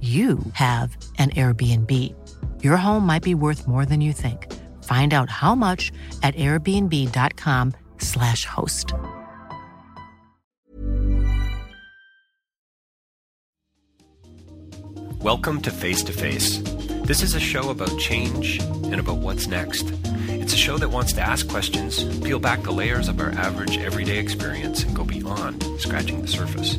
you have an Airbnb. Your home might be worth more than you think. Find out how much at airbnb.com/slash host. Welcome to Face to Face. This is a show about change and about what's next. It's a show that wants to ask questions, peel back the layers of our average everyday experience, and go beyond scratching the surface.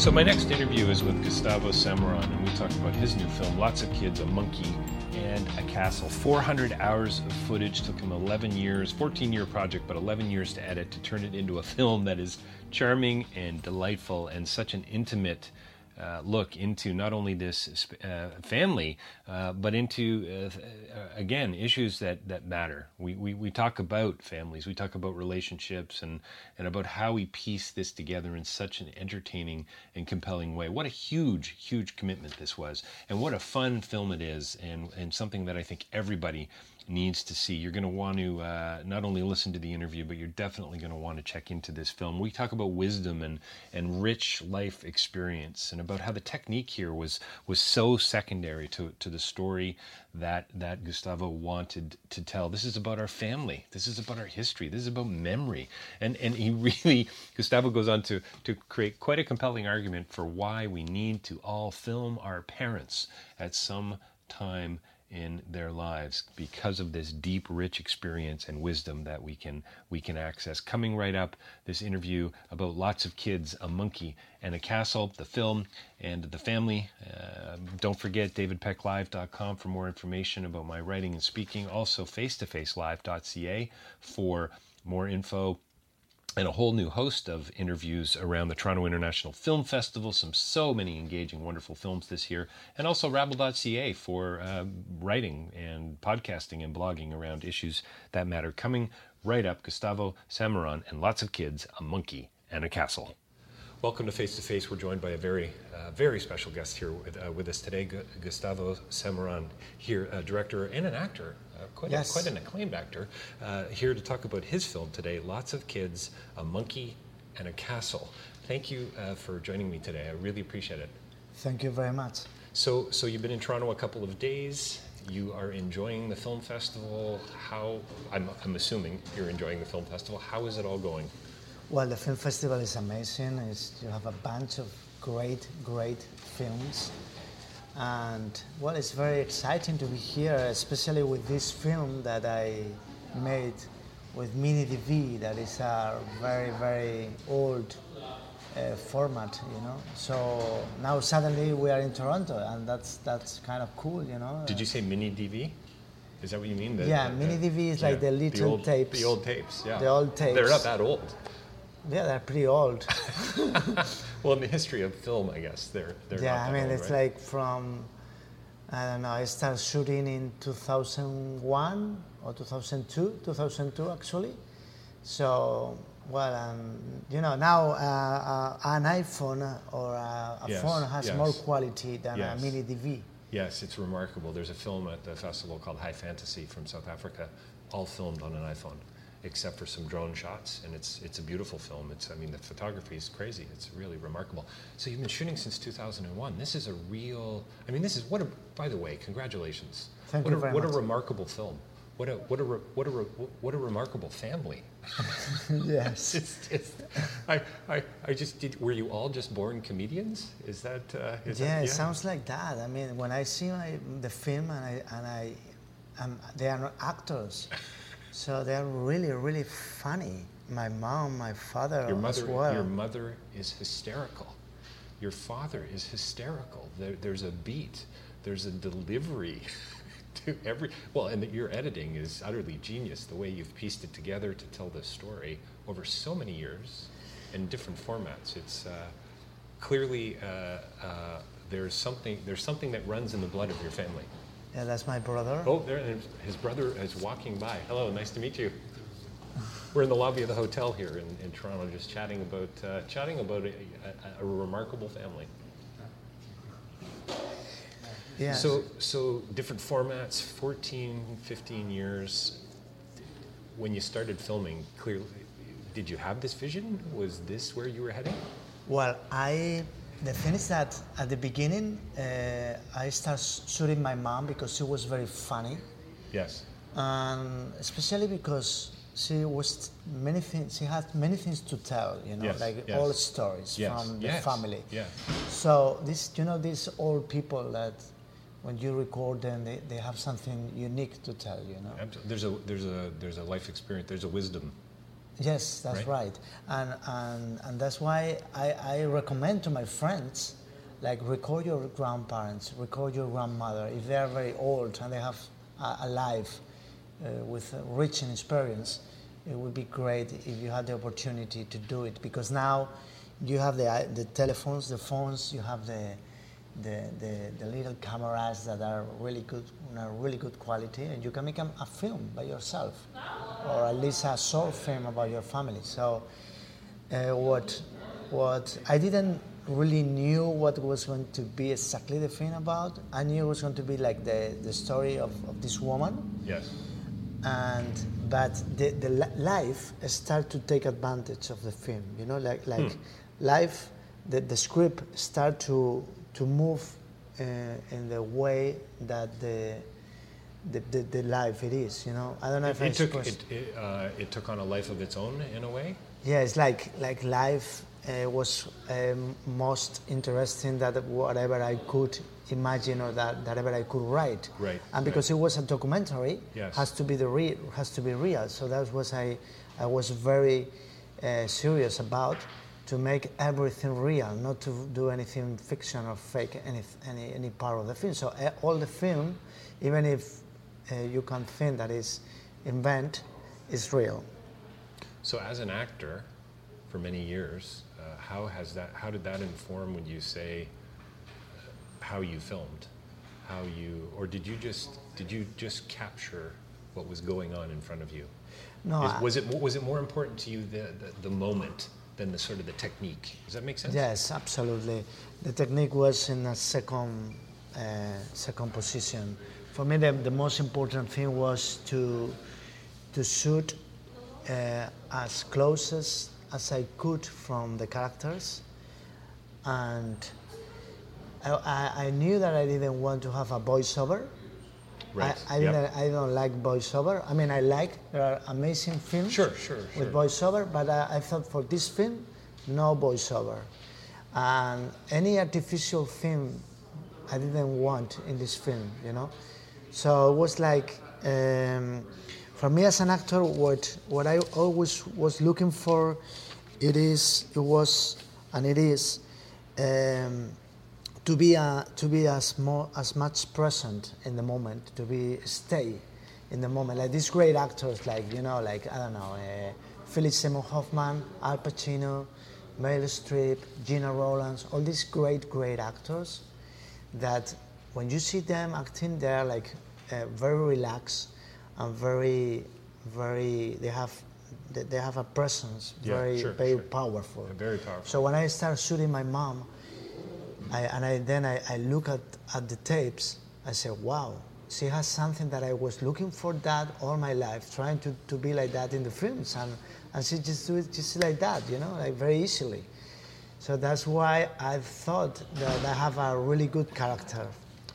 So my next interview is with Gustavo Salmerón, and we talk about his new film, Lots of Kids, a Monkey and a Castle. 400 hours of footage, took him 11 years, 14 year project, but 11 years to edit to turn it into a film that is charming and delightful and such an intimate uh, look into not only this uh, family, uh, but into uh, uh, again issues that that matter. We, we we talk about families, we talk about relationships, and and about how we piece this together in such an entertaining and compelling way. What a huge huge commitment this was, and what a fun film it is, and and something that I think everybody needs to see. You're going to want to uh, not only listen to the interview, but you're definitely going to want to check into this film. We talk about wisdom and and rich life experience, and about how the technique here was was so secondary to to the story that that Gustavo wanted to tell. This is about our family. This is about our history. This is about memory, and and he really Gustavo goes on to to create quite a compelling argument for why we need to all film our parents at some time in their lives because of this deep rich experience and wisdom that we can we can access. Coming right up this interview about lots of kids a monkey and a castle the film and the family. Uh, don't forget davidpecklive.com for more information about my writing and speaking. Also face to face live.ca for more info and a whole new host of interviews around the Toronto International Film Festival. Some so many engaging, wonderful films this year, and also Rabble.ca for uh, writing and podcasting and blogging around issues that matter. Coming right up, Gustavo Salmerón and lots of kids, a monkey and a castle. Welcome to Face to Face. We're joined by a very, uh, very special guest here with, uh, with us today, Gu- Gustavo Salmerón, here, a director and an actor uh, quite, yes. a, quite an acclaimed actor, uh, here to talk about his film today Lots of Kids, A Monkey, and a Castle. Thank you uh, for joining me today. I really appreciate it. Thank you very much. So, so you've been in Toronto a couple of days. You are enjoying the film festival. How I'm, I'm assuming you're enjoying the film festival. How is it all going? Well, the film festival is amazing. It's, you have a bunch of great, great films and well, it's very exciting to be here, especially with this film that I made with Mini DV, that is a very, very old uh, format, you know. So now suddenly we are in Toronto, and that's that's kind of cool, you know. Did you say Mini DV? Is that what you mean? The, yeah, the, Mini DV is like the little the old, tapes. The old tapes, yeah. The old tapes. They're not that old. Yeah, they're pretty old. well, in the history of film, I guess they're they're. Yeah, I mean old, it's right? like from I don't know. I started shooting in 2001 or 2002, 2002 actually. So well, um, you know now uh, uh, an iPhone or a, a yes, phone has yes. more quality than yes. a mini DV. Yes, it's remarkable. There's a film at the festival called High Fantasy from South Africa, all filmed on an iPhone, except for some drone shots, and it's it's a beautiful film. It's I mean the photography is crazy. It's really remarkable. So you've been shooting since 2001. This is a real. I mean, this is what a. By the way, congratulations. Thank what you a, very What much. a remarkable film. What a what a re- what a re- what a remarkable family. yes. It's, it's, I, I, I just did. Were you all just born comedians? Is that? Uh, is yeah, that, it sounds like that. I mean, when I see my, the film and I and I, um, they are not actors, so they are really really funny. My mom, my father Your as mother, well. your mother is hysterical. Your father is hysterical. There, there's a beat. There's a delivery to every. Well, and your editing is utterly genius. The way you've pieced it together to tell this story over so many years, in different formats. It's uh, clearly uh, uh, there's something. There's something that runs in the blood of your family. Yeah, that's my brother. Oh, there, his brother is walking by. Hello, nice to meet you. We're in the lobby of the hotel here in, in Toronto, just chatting about uh, chatting about a, a, a remarkable family. yeah. So, so different formats, 14, 15 years. When you started filming, clearly, did you have this vision? Was this where you were heading? Well, I the thing is that at the beginning uh, I started shooting my mom because she was very funny, Yes. and especially because she was many things. She had many things to tell, you know, Yes, like yes. all stories Yes, from the yes, family. yeah. So this, you know, these old people that when you record them, they, they have something unique to tell, you know. There's a there's a there's a life experience. There's a wisdom. Yes, that's Right? right. And, and, and that's why I, I recommend to my friends, like record your grandparents, record your grandmother. If they are very old and they have a, a life uh, with a rich in experience, it would be great if you had the opportunity to do it because now you have the, the telephones, the phones, you have the, the, the, the little cameras that are really good, are really good quality, and you can make a, film by yourself, or at least a short film about your family. So, uh, what, what I didn't really knew what was going to be exactly the film about. I knew it was going to be like the, the story of, of this woman, Yes. and but the, the life start to take advantage of the film you know like like life the, the script start to to move uh, in the way that the the, the the life it is you know i don't know if I It took it it, uh, it took on a life of its own in a way. yeah, it's like like life uh, was um, most interesting that whatever I could imagine or that whatever I could write. Right, And because it was a documentary, Yes. has to be the real has to be real. So that was I I was very uh, serious about to make everything real, not to do anything fiction or fake any any any part of the film. So uh, all the film, even if uh, you can think that is invent, is real. So, as an actor, for many years, uh, how has that? How did that inform when you say uh, how you filmed, how you, or did you just did you just capture what was going on in front of you? No, Is- was it was it more important to you the, the the moment than the sort of the technique? Does that make sense? Yes, absolutely. The technique was in a second, uh, second position. For me, the, the most important thing was to, to shoot uh, as close as, I could from the characters. And I, I, I knew that I didn't want to have a voiceover. Right. I, I, Yep. didn't, I don't like voiceover. I mean, I like, there are amazing films Sure, sure, with sure. voiceover, but I, I thought for this film, no voiceover. And any artificial thing I didn't want in this film, you know? So it was like, um, for me as an actor, what, what I always was looking for, it is, it was, and it is, um, to be a, to be as more as much present in the moment, to be stay in the moment. Like these great actors, like you know, like I don't know, uh, Philip Seymour Hoffman, Al Pacino, Meryl Streep, Gena Rowlands, all these great, great actors. That when you see them acting, they're like uh, very relaxed and very, very. They have, they, have a presence, Yeah, very, sure, very sure. powerful. Yeah, very powerful. So when I started shooting my mom, I, and I, then I, I look at, at the tapes. I say, wow, she has something that I was looking for that all my life, trying to, to be like that in the films. And, and she just do it just like that, you know, like very easily. So that's why I thought that I have a really good character.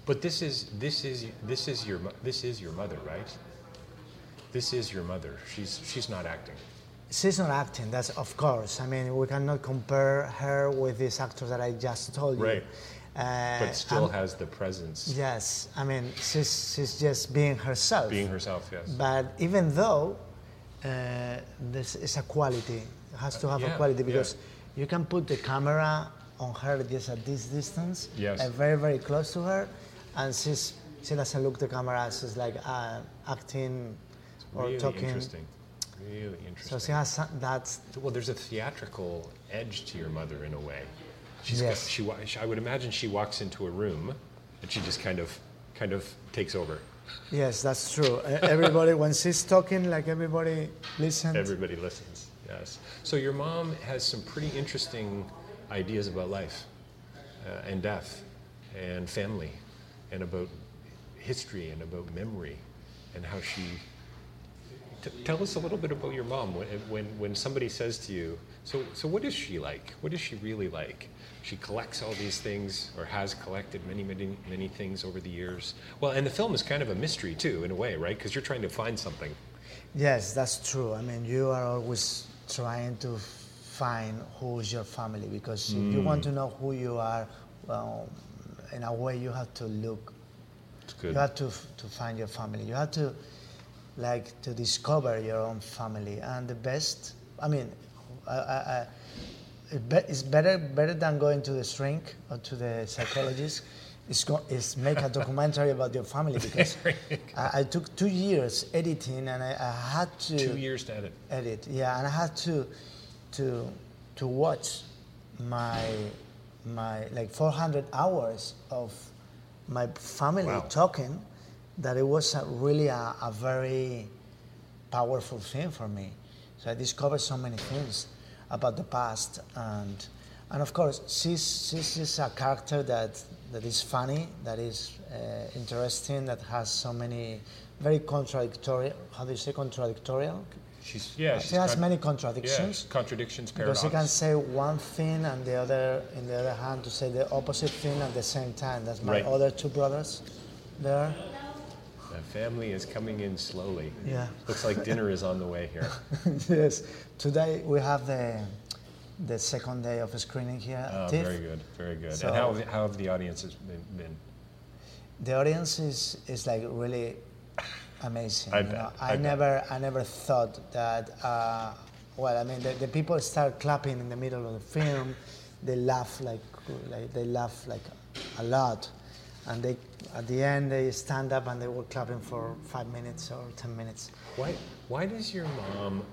But this is this is this is your this is your mother, right? This is your mother. She's she's not acting. She's not acting, that's of course. I mean, we cannot compare her with this actor that I just told you. Right. Uh, But still and- has the presence. Yes, I mean, she's, she's just being herself. Being herself, yes. But even though uh, this is a quality, it has to have yeah, a quality yeah. because you can put the camera on her just at this distance, Yes. uh, very, very close to her, and she's, she doesn't look the camera, she's like uh, acting or really talking. interesting. Really interesting. So she has some- that, well, there's a theatrical edge to your mother in a way. She's got, Yes. she, wa- she I would imagine she walks into a room and she just kind of kind of takes over. yes, that's true. Everybody, when she's talking, like everybody listens. Everybody listens. Yes. So your mom has some pretty interesting ideas about life uh, and death and family and about history and about memory and how she. Tell us a little bit about your mom. When, when when somebody says to you, so so what is she like? What is she really like? She collects all these things, or has collected many, many, many things over the years. Well, and the film is kind of a mystery too, in a way, right? Because you're trying to find something. Yes, that's true. I mean, you are always trying to find who is your family because if you want to hmm. know who you are, well, in a way, you have to look. It's good. You have to to find your family. You have to like to discover your own family. And the best, I mean, I, I, it's better better than going to the shrink or to the psychologist. Is, go, is make a documentary about your family because I, I took two years editing and I, I had to Two years to edit. edit. Yeah, and I had to to to watch my my like 400 hours of my family Wow. talking. That it was a, really a, a very powerful thing for me. So I discovered so many things about the past, and and of course she's she's just a character that that is funny, that is uh, interesting, that has so many very contradictory. How do you say contradictory? She's yeah. she she's has con- many yeah, contradictions. contradictions, Because paradox. you can say one thing and the other, in the other hand, to say the opposite thing at the same time. That's my Right. other two brothers there. Family is coming in slowly. Yeah. Looks like dinner is on the way here. yes. Today we have the the second day of screening here Oh, very good, very good. So- and how, have- how have the audiences been? been? The audience is, is like really amazing. I you know. I I, never I never thought that. Uh, well, I mean, the, the people start clapping in the middle of the film. They laugh like like they laugh like a lot, and they at the end they stand up and they were clapping for five minutes or ten minutes. Why, why does your mom,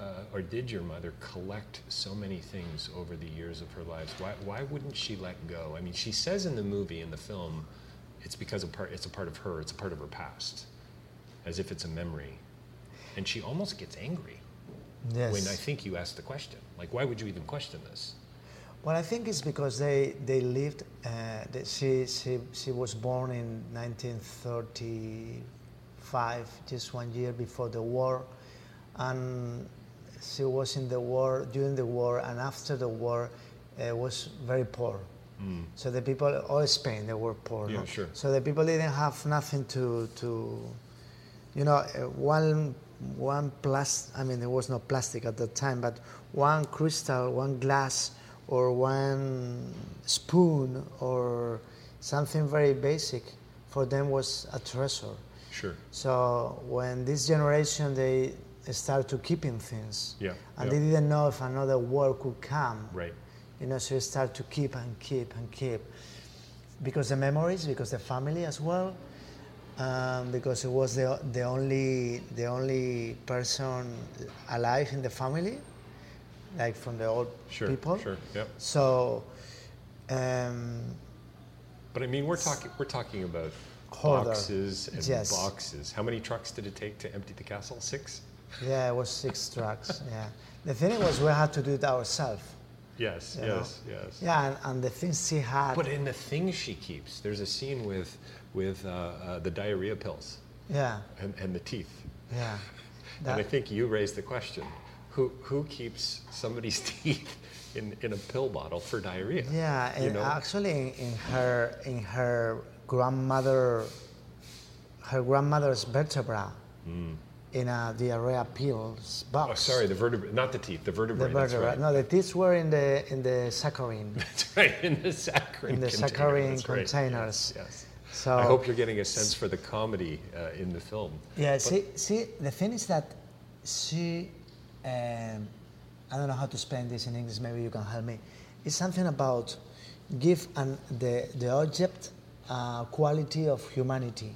uh, or did your mother, collect so many things over the years of her lives? Why, why wouldn't she let go? I mean, she says in the movie, in the film, it's because of part, it's a part of her, it's a part of her past, as if it's a memory. And she almost gets angry Yes. when I think you ask the question. Like, why would you even question this? Well, I think it's because they they lived. Uh, that she she she was born in 1935, just one year before the war, and she was in the war during the war and after the war, uh, was very poor. So the people, all Spain, they were poor. Yeah, no? sure. So the people didn't have nothing to to, you know, uh, one one plastic. I mean, there was no plastic at that time, but one crystal, one glass, or one spoon, or something very basic, for them was a treasure. Sure. So when this generation they start to keeping things, Yeah, and yeah. they didn't know if another war could come. Right. You know, so you start to keep and keep and keep, because the memories, because the family as well, um, because it was the the only the only person alive in the family, like from the old Sure, people. sure, yep. So. Um, But I mean, we're talking we're talking about boxes and Yes. boxes. How many trucks did it take to empty the castle? Six. Yeah, it was six trucks. Yeah. The thing was, we had to do it ourselves. Yes, you know? yes, yes. Yeah, and, and the things she had. But in the things she keeps, there's a scene with with uh, uh, the diarrhea pills yeah, and, and the teeth. yeah. and I think you raised the question: who who keeps somebody's teeth in, in a pill bottle for diarrhea? Yeah, you and know? actually, in, in her in her grandmother, her grandmother's vertebra, in a diarrhea pills box. Oh, sorry, the vertebra, not the teeth, the vertebrae. The vertebra. right. No, the teeth were in the in the saccharine. That's right, in the saccharine In the container, saccharine that's right, containers. Yes, yes. So I hope you're getting a sense for the comedy uh, in the film. Yeah, see, see, the thing is that she, um, I don't know how to explain this in English. Maybe you can help me. It's something about give an, the the object uh, quality of humanity.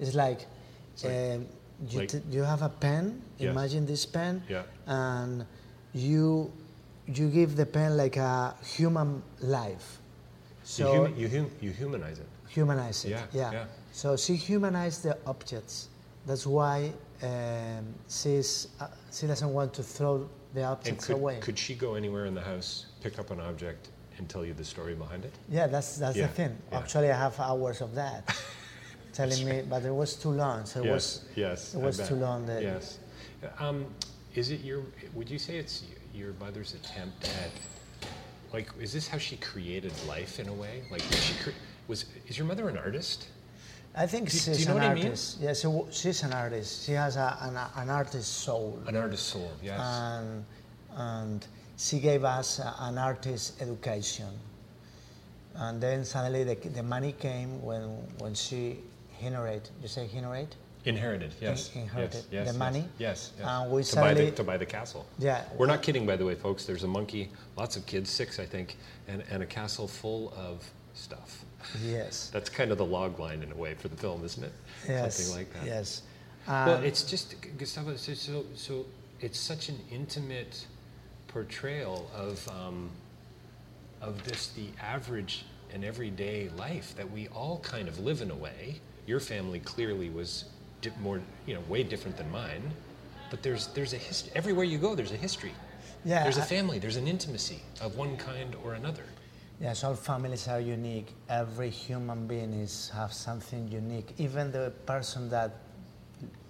It's like, um, you, like- t- you have a pen. Yes. Imagine this pen, Yeah. and you you give the pen like a human life. You, So hum- you, hum- you humanize it. humanize it. Yeah, Yeah. yeah. So she humanized the objects. That's why um, she's, uh, she doesn't want to throw the objects could, away. could she go anywhere in the house, pick up an object, and tell you the story behind it? yeah, that's that's Yeah, the thing. yeah. Actually, I have hours of that, telling me, but it was too long. So it yes, was yes. it was too long. That Yes. Um, is it your? Would you say it's your mother's attempt at, like, is this how she created life in a way? Like, she cre- was is your mother an artist? I think Do- do she's you know an what I mean? artist. Yeah, she, she's an artist. She has a, an, an artist soul. An artist soul. Yes. and, and she gave us a- an artist education. And then suddenly the, the money came when, when she inherited, you say inherit? Inherited. Yes. in- inherited yes, yes, the yes, money, Yes. yes. and we to buy the suddenly- to buy the castle. Yeah. We're not kidding, by the way, folks. There's a monkey, lots of kids, six, I think, and, and a castle full of stuff. Yes. That's kind of the log line in a way for the film, isn't it? yes. Something like that. Yes. Well, Um, it's just Gustavo. So, so, so it's such an intimate portrayal of um, of this the average and everyday life that we all kind of live in a way. Your family clearly was di- more, you know, way different than mine. But there's there's a history everywhere you go. There's a history. Yeah, There's a family. There's an intimacy of one kind or another. Yes, all families are unique. Every human being is have something unique. Even the person that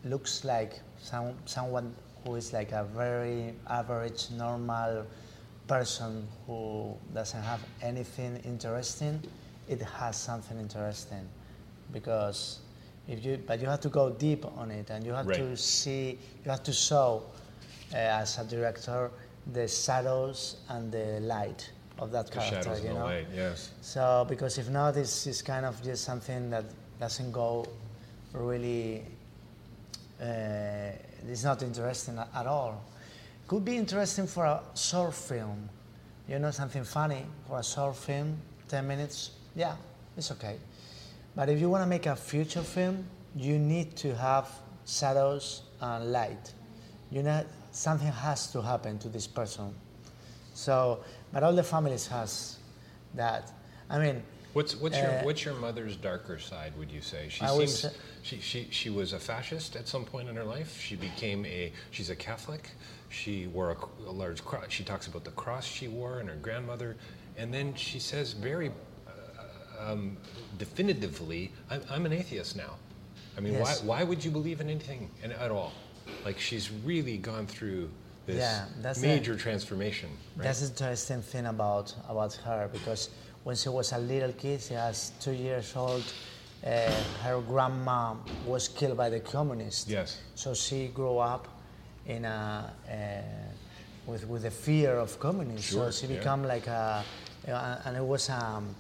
looks like some, someone who is like a very average, normal person who doesn't have anything interesting, it has something interesting. Because if you, but you have to go deep on it, and you have to see, you have to show, uh, as a director, the shadows and the light of that The character. you know? light. Yes. So, because if not, it's, it's kind of just something that doesn't go really, uh, it's not interesting at all. Could be interesting for a short film, you know, something funny for a short film, 10 minutes, yeah, it's okay. But if you want to make a feature film, you need to have shadows and light. You know, something has to happen to this person. So, but all the families has that. I mean, What's what's your Uh, what's your mother's darker side? Would you say she I seems say- she, she she was a fascist at some point in her life. She became a she's a Catholic. She wore a, a large cross. She talks about the cross she wore and her grandmother, and then she says very uh, um, definitively, I'm, "I'm an atheist now." I mean, Yes. why why would you believe in anything and at all? Like she's really gone through this Yeah, that's major transformation. Right? That's the interesting thing about about her because when she was a little kid, she was two years old. Uh, her grandma was killed by the communists. Yes. So she grew up in a uh, with with the fear of communists. Sure, so she yeah. became like a, and it was um,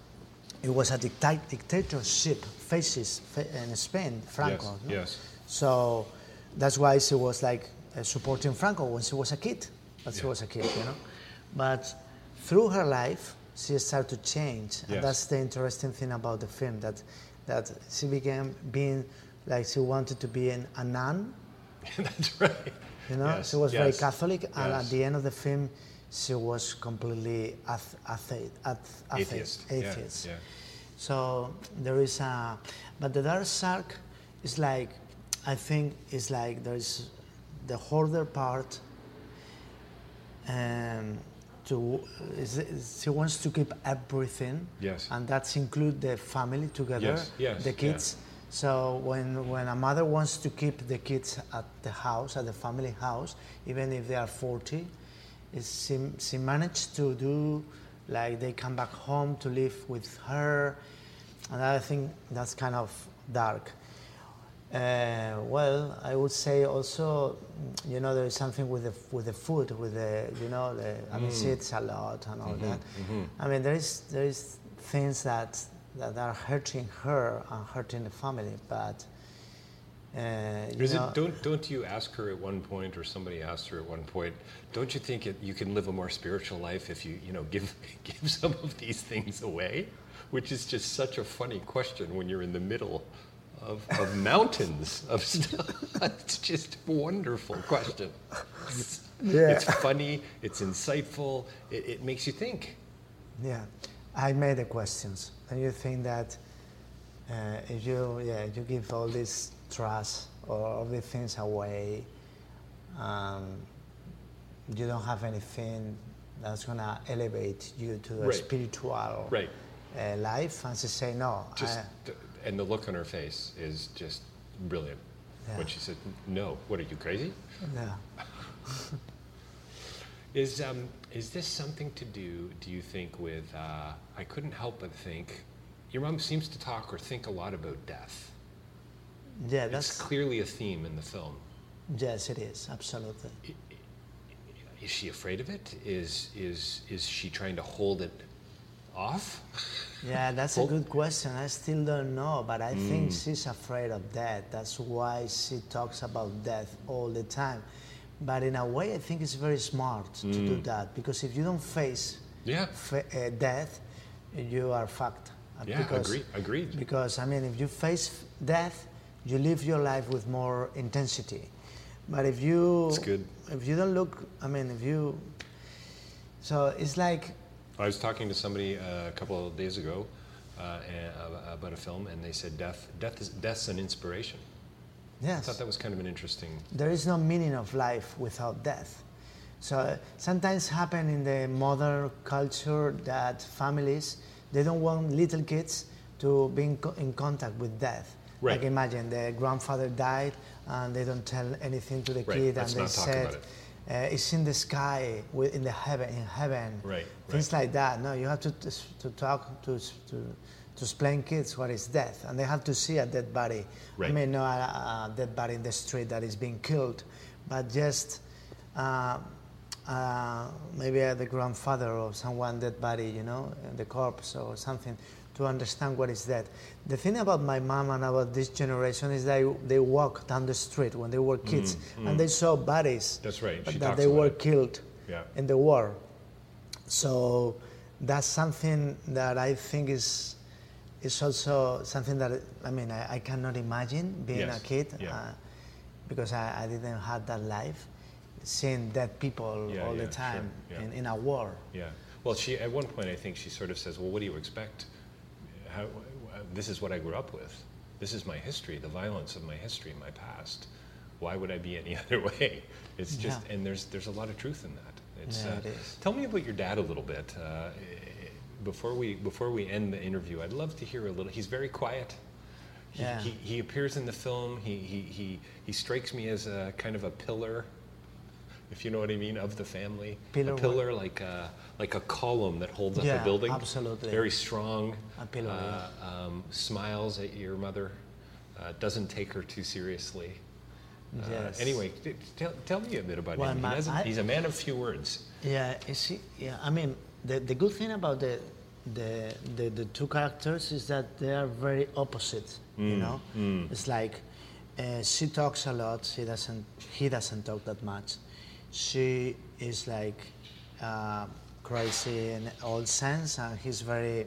it was a dicta- dictatorship fascist in Spain, Franco. Yes, yes. So that's why she was like uh, supporting Franco when she was a kid. But she was a kid, you know. But through her life, she started to change, Yes. and that's the interesting thing about the film that that she began being like she wanted to be an, a nun. That's right. You know, Yes, she was very Catholic, and yes. at the end of the film, she was completely ath- athe- ath- atheist. atheist. Yeah, atheist. yeah. So there is a, but the dark shark is like, I think is like there is the harder part, um, to is, is- she wants to keep everything. Yes. And that's include the family together, Yes, yes, the yeah. kids. So when when a mother wants to keep the kids at the house, at the family house, even if they are 40, is she, she managed to do like they come back home to live with her, and I think that's kind of dark. Uh, well, I would say also, mm, you know, there is something with the with the food, with the you know, the, I mean, she eats a lot and all that. I mean, there is there is things that that are hurting her and hurting the family, but uh, you Is know, it, don't don't you ask her at one point, or somebody asked her at one point? Don't you think it, you can live a more spiritual life if you you know give give some of these things away? Which is just such a funny question when you're in the middle of, of mountains of stuff. it's just a wonderful question. It's, Yeah. it's funny. It's insightful. It, it makes you think. Yeah, I made the questions, and you think that uh, if you yeah you give all this trust or all these things away, um, you don't have anything that's gonna elevate you to a Right. spiritual Right. uh, life, and she say no. Just I, and the look on her face is just brilliant. When she said, "No, what are you crazy?" No. Is um is this something to do? Do you think with? Uh, I couldn't help but think. Your mom seems to talk or think a lot about death. Yeah, That's that's clearly a theme in the film. yes, it is absolutely. Is she afraid of it? Is is is she trying to hold it off? Yeah, that's a good question. I still don't know, but I think she's afraid of death. That's why she talks about death all the time. But in a way, I think it's very smart to do that because if you don't face Yeah. fa- uh, death, you are fucked. Yeah, agree- agreed. Because I mean, if you face death, you live your life with more intensity. But if you That's good. if you don't look, I mean, if you so it's like I was talking to somebody uh, a couple of days ago uh, uh, about a film, and they said death death is death's an inspiration. I thought that was kind of an interesting. there is no meaning of life without death. So uh, sometimes happen in the modern culture that families they don't want little kids to be in, co- in contact with death. Right. Like imagine the grandfather died and they don't tell anything to the Right, kid let's and they said about it. Uh, it's in the sky in the heaven in heaven Right, things right. like that. No, you have to to talk to to to explain kids what is death, and they have to see a dead body. Right. I mean, not a, a dead body in the street that is being killed, but just uh, uh, maybe the grandfather or someone dead body, you know, the corpse or something, to understand what is that. The thing about my mom and about this generation is that they walk down the street when they were kids, and they saw bodies. Mm, That's right. That they were it. killed Yeah. in the war. So that's something that I think is is also something that I mean I, I cannot imagine being Yes, a kid yeah. uh, because I, I didn't have that life, seeing dead people Yeah, all the sure, time yeah. in, in a war. Yeah. Well, she at one point I think she sort of says, "Well, what do you expect? How, this is what I grew up with. This is my history, the violence of my history, my past. Why would I be any other way?" It's just, Yeah. and there's there's a lot of truth in that. It's, Yeah, uh, it is. Tell me about your dad a little bit. Uh, before we before we end the interview, I'd love to hear a little. He's very quiet. He, Yeah. he, he appears in the film. He, he, he, he strikes me as a kind of a pillar, if you know what I mean, of the family. Pillar a pillar like a, like a column that holds up Yeah, a building. absolutely. Very strong. A pillar, uh, um, smiles at your mother. Uh, doesn't take her too seriously. Uh, Yes. Anyway, t- tell, tell me a bit about Well, him. He my- I- he's a man of few words. Yeah, you see, yeah. I mean, the, the good thing about the, the the the two characters is that they are very opposite. Mm, You know, it's like uh, she talks a lot. She doesn't. He doesn't talk that much. She is like uh, crazy in all sense, and he's very,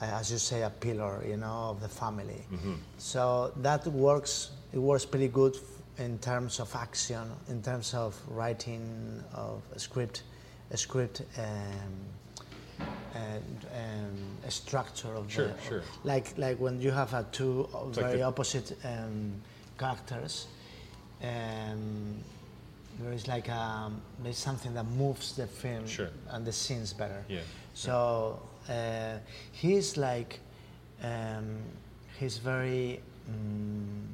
as you say, a pillar. You know, of the family. Mm-hmm. So that works. It works pretty good in terms of action, in terms of writing of a script, a script um, and um, a structure of Sure, the, sure. like like when you have a two like very the- opposite um, characters. Um, there is like um, there's something that moves the film Sure. and the scenes better. Yeah. So uh, he's like um, he's very. mm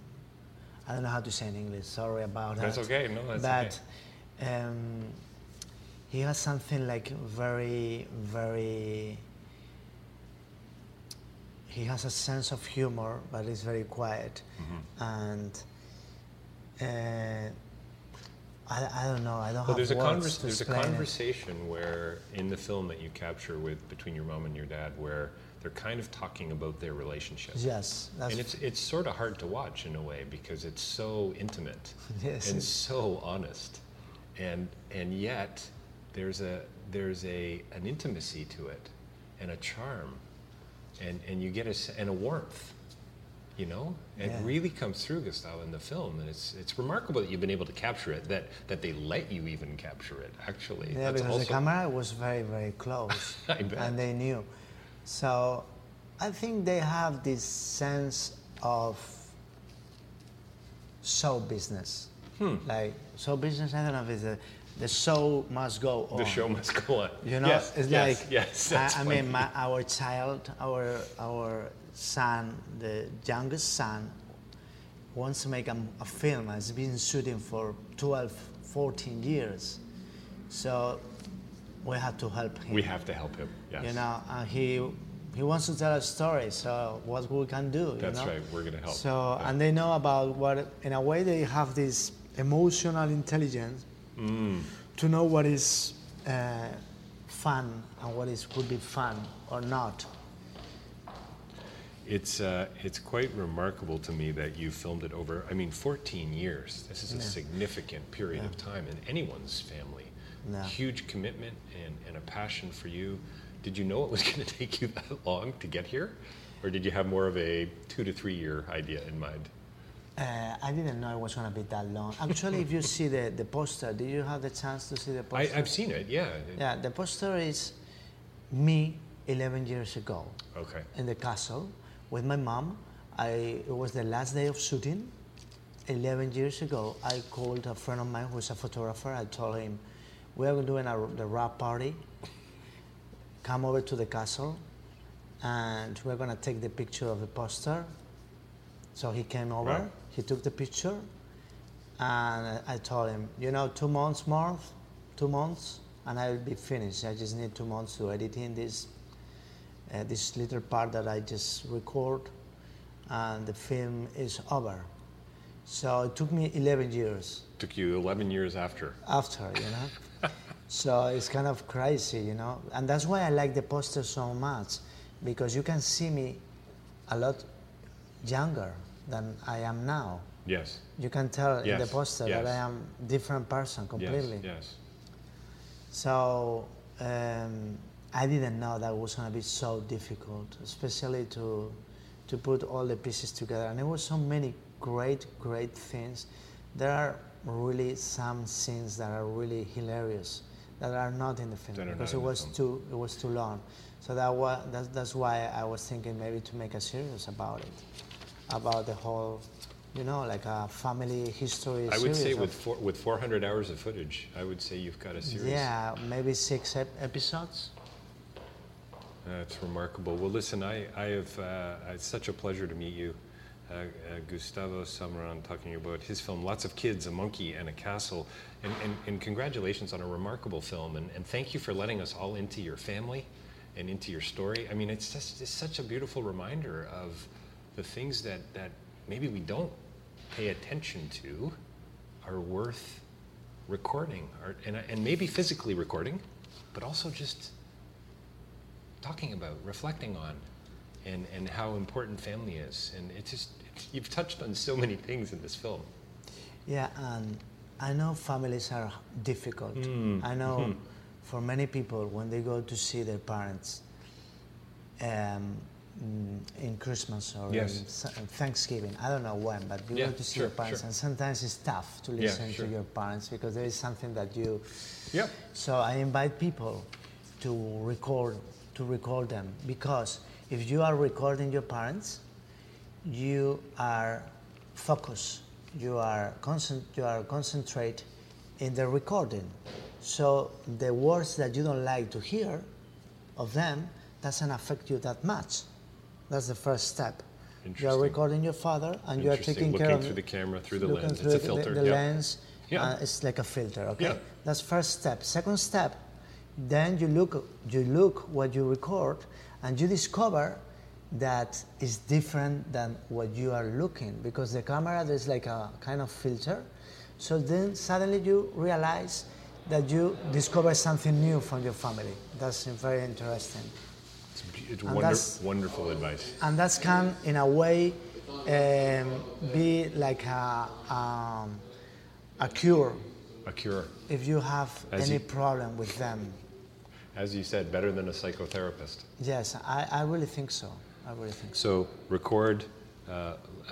I don't know how to say in English. Sorry about that. That's okay. No, that's okay. but um, he has something like very, very. He has a sense of humor, but he's very quiet, Mm-hmm. and uh, I, I don't know. I don't Well, have there's a, words convers- to there's a explain it. conversation where, in the film that you capture with between your mom and your dad, where they're kind of talking about their relationship. Yes, that's and it's it's sort of hard to watch in a way because it's so intimate Yes. and so honest, and and yet there's a there's a an intimacy to it, and a charm, and and you get a and a warmth, you know, and Yeah. it really comes through Gustavo in the film, and it's it's remarkable that you've been able to capture it, that that they let you even capture it. Actually, Yeah, That's because also, the camera was very, very close, I bet. and they knew. So, I think they have this sense of show business. Hmm. Like show business, I don't know if it's a, the show must go on. The show must go on. You know, yes, it's yes, like yes. I, I mean, my, our child, our our son, the youngest son, wants to make a, a film. Has been shooting for 12, 14 years, so we have to help him. we have to help him. Yes. You know, and he he wants to tell a story. So what we can do? you That's know? right, we're gonna help. So Yeah. and they know about what. In a way, they have this emotional intelligence Mm. to know what is uh, fun and what is could be fun or not. It's uh, it's quite remarkable to me that you filmed it over. I mean, 14 years. This is a significant period of time in anyone's family. Yeah. Huge commitment and, and a passion for you. Did you know it was going to take you that long to get here, or did you have more of a two to three year idea in mind? Uh, I didn't know it was going to be that long. Actually, if you see the, the poster, did you have the chance to see the poster? I've seen it. Yeah. yeah, the poster is me 11 years ago. Okay. in the castle with my mom. I, it was the last day of shooting. 11 years ago, I called a friend of mine who's a photographer. I told him, we are doing a, the wrap party. Come over to the castle and we're going to take the picture of the poster. So he came over, Right. He took the picture, and I told him, you know, two months more, two months, and I will be finished. I just need two months to edit in this uh, this little part that I just record, and the film is over. So it took me 11 years Took you 11 years after. after, you know. so it's kind of crazy, you know, and that's why I like the poster so much, because you can see me a lot younger than I am now. Yes. You can tell in the poster yes. that I am different person completely. Yes. Yes. So um, I didn't know that it was going to be so difficult, especially to to put all the pieces together. And there were so many great, great things. There are really some scenes that are really hilarious that are not in the film because it was too it was too long. So that was that's, that's why I was thinking maybe to make a series about it, about the whole, you know, like a family history. I would say with four, with 400 hours of footage, I would say you've got a series. yeah, maybe six ep- episodes. That's remarkable. Well, listen, I, I have, uh, it's such a pleasure to meet you. Uh, uh, Gustavo Salmerón talking about his film, Lots of Kids, A Monkey and a Castle. And, and, and congratulations on a remarkable film. And, and thank you for letting us all into your family and into your story. I mean, it's just it's such a beautiful reminder of the things that, that maybe we don't pay attention to are worth recording or, and, and maybe physically recording, but also just talking about, reflecting on, and, and how important family is. And it's just, it's, you've touched on so many things in this film. Yeah, and I know families are difficult. Mm, I know mhm. for many people when they go to see their parents um, Mm, in Christmas or Yes. in uh, Thanksgiving, I don't know when, but you Yeah, go to see sure, your parents, sure. and sometimes it's tough to Yeah, listen sure. to your parents because there is something that you. Yep. So I invite people to record to record them because if you are recording your parents, you are focused. You are concent- You are concentrate in the recording. So the words that you don't like to hear of them doesn't affect you that much. That's the first step. You are recording your father, and you are taking Looking care of through the camera, through the lens. through It's a the- filter, The, yeah. lens, Yeah. uh, it's like a filter. Okay, Yeah. that's first step. Second step, then you look, you look what you record, and you discover that is different than what you are looking because the camera there's like a kind of filter. So then suddenly you realize that you discover something new from your family. That's very interesting. It's, wonder, wonderful advice. and that can in a way um, be like a, um, a cure A cure. if you have As any you- problem with them As you said, better than a psychotherapist. yes I, I really think so i really think so So record, uh,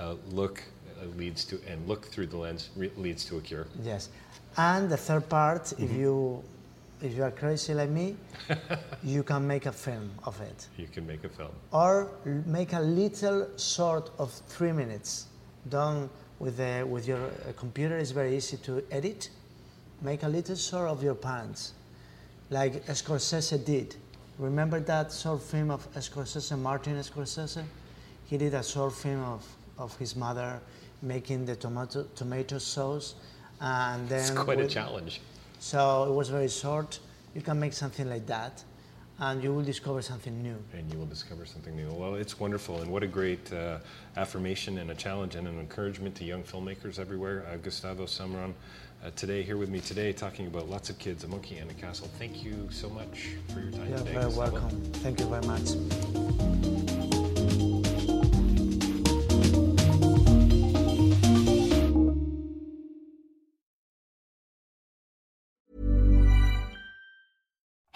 uh, look uh, leads to, and look through the lens re- leads to a cure. yes and the third part Mm-hmm. if you if you are crazy like me you can make a film of it. You can make a film. or make a little short of three minutes. Done with the with your uh, computer it's very easy to edit. Make a little short of your pants, like Scorsese did. Remember that short film of Scorsese Martin Scorsese? He did a short film of, of his mother making the tomato tomato sauce and then It's quite a challenge. So it was very short you can make something like that and you will discover something new And you will discover something new. Well, it's wonderful, and what a great uh, affirmation and a challenge and an encouragement to young filmmakers everywhere. Uh, Gustavo Salmerón, uh, today here with me today, talking about lots of kids, a monkey and a castle. Thank you so much for your time You're today. very Gustavo. welcome. Thank you very much.